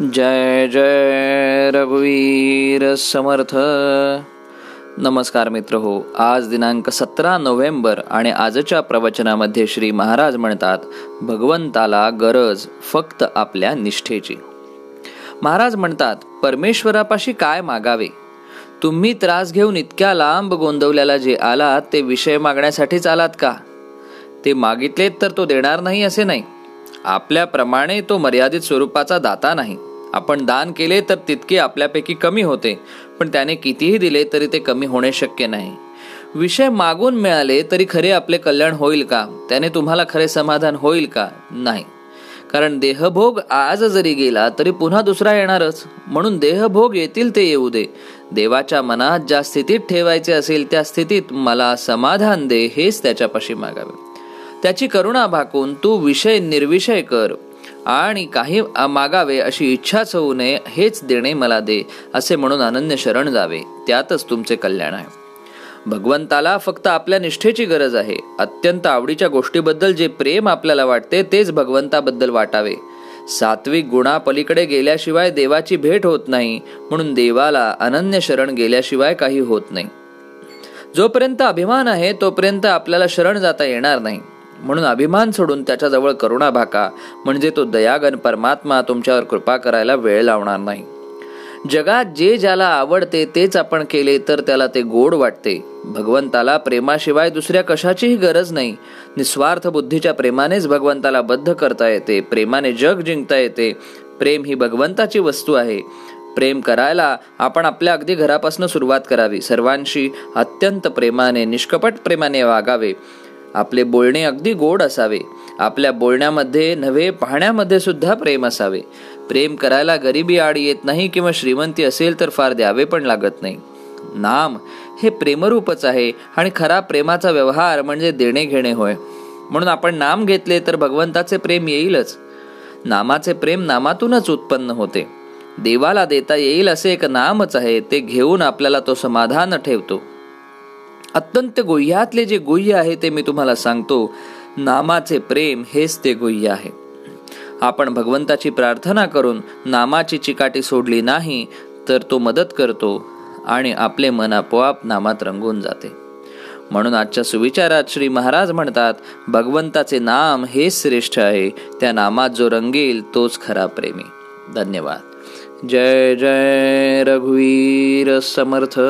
जय जय रघुवीर समर्थ। नमस्कार मित्र हो आज दिनांक सतरा नोव्हेंबर आणि आजच्या प्रवचनामध्ये श्री महाराज म्हणतात भगवंताला गरज फक्त आपल्या निष्ठेची. महाराज म्हणतात परमेश्वरापाशी काय मागावे? तुम्ही त्रास घेऊन इतक्या लांब गोंदवल्याला जे आलात ते विषय मागण्यासाठीच आलात का? ते मागितलेत तर तो देणार नाही असे नाही. आपल्याप्रमाणे तो मर्यादित स्वरूपाचा दाता नाही. आपण दान केले तर तितके आपल्यापैकी कमी होते पण त्याने कितीही दिले तरी ते कमी होणे शक्य नाही. विषय मागून मिळाले तरी खरे आपले कल्याण होईल का? त्याने तुम्हाला खरे समाधान होईल का? नाही. कारण देहभोग आज जरी गेला तरी पुन्हा दुसरा येणारच. म्हणून देहभोग येतील ते येऊ दे. देवाच्या मनात ज्या स्थितीत ठेवायचे असेल त्या स्थितीत मला समाधान दे हेच त्याच्यापाशी मागावे. त्याची करुणा भाकून तू विषय निर्विषय कर. आणि काही मागावे अशी इच्छाच होऊ नये हेच देणे मला दे असे म्हणून अनन्य शरण जावे. त्यातच तुमचे कल्याण आहे. भगवंताला फक्त आपल्या निष्ठेची गरज आहे. अत्यंत आवडीच्या गोष्टीबद्दल जे प्रेम आपल्याला वाटते तेच भगवंताबद्दल वाटावे. सात्विक गुणा पलीकडे गेल्याशिवाय देवाची भेट होत नाही म्हणून देवाला अनन्य शरण गेल्याशिवाय काही होत नाही. जोपर्यंत अभिमान आहे तोपर्यंत आपल्याला शरण जाता येणार नाही. म्हणून अभिमान सोडून त्याच्याजवळ करुणा भाका म्हणजे तो दयागन परमात्मा तुमच्यावर कृपा करायला वेळ लावणार नाही. जगात जे ज्याला आवडते तेच आपण केले तर त्याला ते गोड वाटते. भगवंताला प्रेमाशिवाय दुसऱ्या कशाचीही गरज नाही. निस्वार्थ बुद्धीच्या प्रेमानेच भगवंताला बद्ध करता येते. प्रेमाने जग जिंकता येते. प्रेम ही भगवंताची वस्तू आहे. प्रेम करायला आपण आपल्या अगदी घरापासून सुरुवात करावी. सर्वांशी अत्यंत प्रेमाने निष्कपट प्रेमाने वागावे. आपले बोलणे अगदी गोड असावे. आपल्या बोलण्यामध्ये नव्हे पाहण्यामध्ये सुद्धा प्रेम असावे. प्रेम करायला गरिबी आड येत नाही किंवा श्रीमंती असेल तर फार द्यावे पण लागत नाही. नाम हे प्रेमरूपच आहे आणि खरा प्रेमाचा व्यवहार म्हणजे देणे घेणे होय. म्हणून आपण नाम घेतले तर भगवंताचे प्रेम येईलच. नामाचे प्रेम नामातूनच उत्पन्न होते. देवाला देता येईल असे एक नामच आहे ते घेऊन आपल्याला तो समाधान ठेवतो. अत्यंत गुह्यातले जे गुह्य आहे ते मी तुम्हाला सांगतो. नामाचे प्रेम हेच ते गुह्य आहे. आपण भगवंताची प्रार्थना करून नामाची चिकाटी सोडली नाही तर तो मदत करतो आणि आपले मन आपोआप नामात रंगून जाते. म्हणून आजच्या सुविचारात श्री महाराज म्हणतात भगवंताचे नाम हेच श्रेष्ठ आहे त्या नामात जो रंगेल तोच खरा प्रेमी. धन्यवाद. जय जय रघुवीर समर्थ.